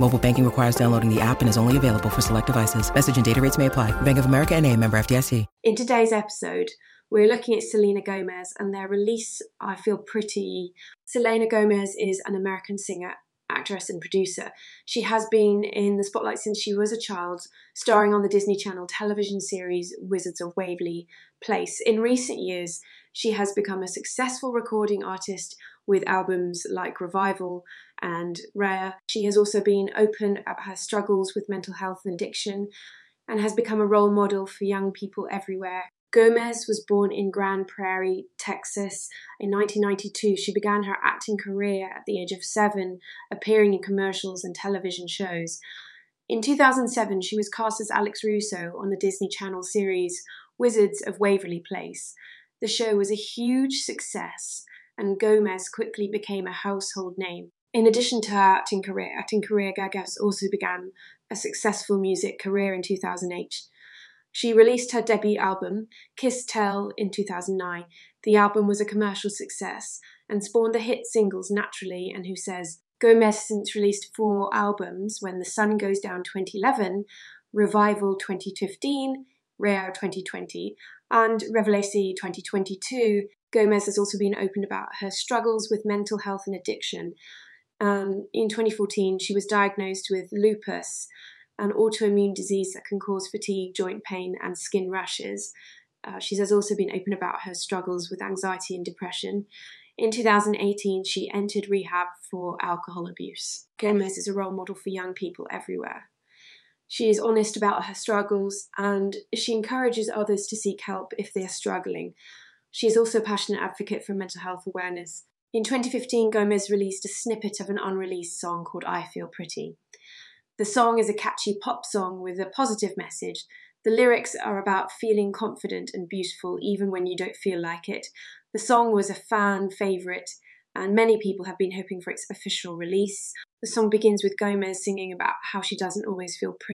Mobile banking requires downloading the app and is only available for select devices. Message and data rates may apply. Bank of America and a member FDIC. In today's episode, we're looking at Selena Gomez and their release, I Feel Pretty. Selena Gomez is an American singer, actress, and producer. She has been in the spotlight since she was a child, starring on the Disney Channel television series Wizards of Waverly Place. In recent years, she has become a successful recording artist with albums like Revival and Rare. She has also been open about her struggles with mental health and addiction and has become a role model for young people everywhere. Gomez was born in Grand Prairie, Texas. In 1992, she began her acting career at the age of seven, appearing in commercials and television shows. In 2007, she was cast as Alex Russo on the Disney Channel series Wizards of Waverly Place. The show was a huge success, and Gomez quickly became a household name. In addition to her acting career, acting career Gagos also began a successful music career in 2008. She released her debut album, Kiss Tell, in 2009. The album was a commercial success and spawned the hit singles Naturally and Who Says. Gomez since released four more albums When the Sun Goes Down 2011, Revival 2015, Rare 2020, and Revelation 2022. Gomez has also been open about her struggles with mental health and addiction um, in 2014, she was diagnosed with lupus, an autoimmune disease that can cause fatigue, joint pain, and skin rashes. Uh, she has also been open about her struggles with anxiety and depression. In 2018, she entered rehab for alcohol abuse. Gomez is a role model for young people everywhere. She is honest about her struggles and she encourages others to seek help if they are struggling. She is also a passionate advocate for mental health awareness in 2015, Gomez released a snippet of an unreleased song called I Feel Pretty. The song is a catchy pop song with a positive message. The lyrics are about feeling confident and beautiful even when you don't feel like it. The song was a fan favourite, and many people have been hoping for its official release. The song begins with Gomez singing about how she doesn't always feel pretty.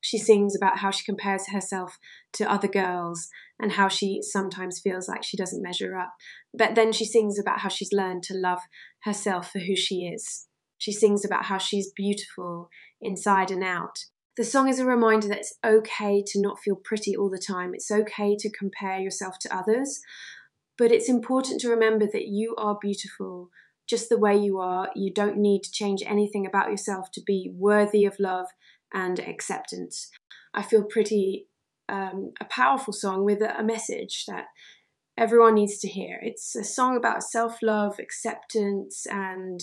She sings about how she compares herself to other girls and how she sometimes feels like she doesn't measure up. But then she sings about how she's learned to love herself for who she is. She sings about how she's beautiful inside and out. The song is a reminder that it's okay to not feel pretty all the time. It's okay to compare yourself to others. But it's important to remember that you are beautiful just the way you are. You don't need to change anything about yourself to be worthy of love and acceptance. I feel pretty um, a powerful song with a message that everyone needs to hear. It's a song about self love, acceptance, and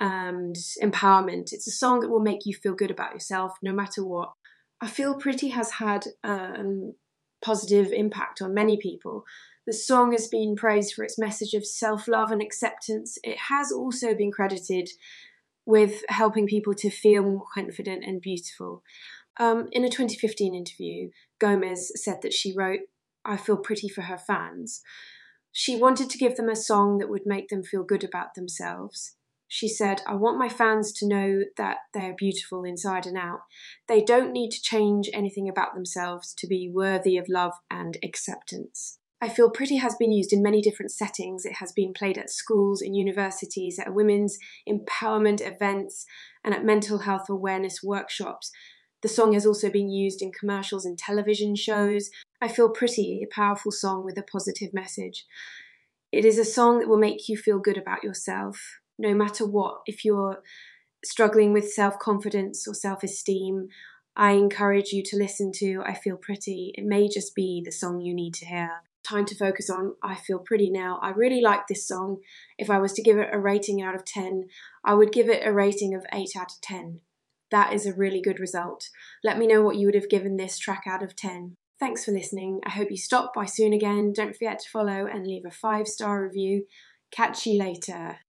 and empowerment. It's a song that will make you feel good about yourself no matter what. I feel Pretty has had a um, positive impact on many people. The song has been praised for its message of self love and acceptance. It has also been credited with helping people to feel more confident and beautiful. Um, in a 2015 interview, Gomez said that she wrote, I feel pretty for her fans. She wanted to give them a song that would make them feel good about themselves. She said, I want my fans to know that they're beautiful inside and out. They don't need to change anything about themselves to be worthy of love and acceptance. I Feel Pretty has been used in many different settings. It has been played at schools, in universities, at women's empowerment events, and at mental health awareness workshops. The song has also been used in commercials and television shows. I Feel Pretty, a powerful song with a positive message. It is a song that will make you feel good about yourself no matter what. If you're struggling with self confidence or self esteem, I encourage you to listen to I Feel Pretty. It may just be the song you need to hear. Time to focus on I Feel Pretty now. I really like this song. If I was to give it a rating out of 10, I would give it a rating of 8 out of 10. That is a really good result. Let me know what you would have given this track out of 10. Thanks for listening. I hope you stop by soon again. Don't forget to follow and leave a five star review. Catch you later.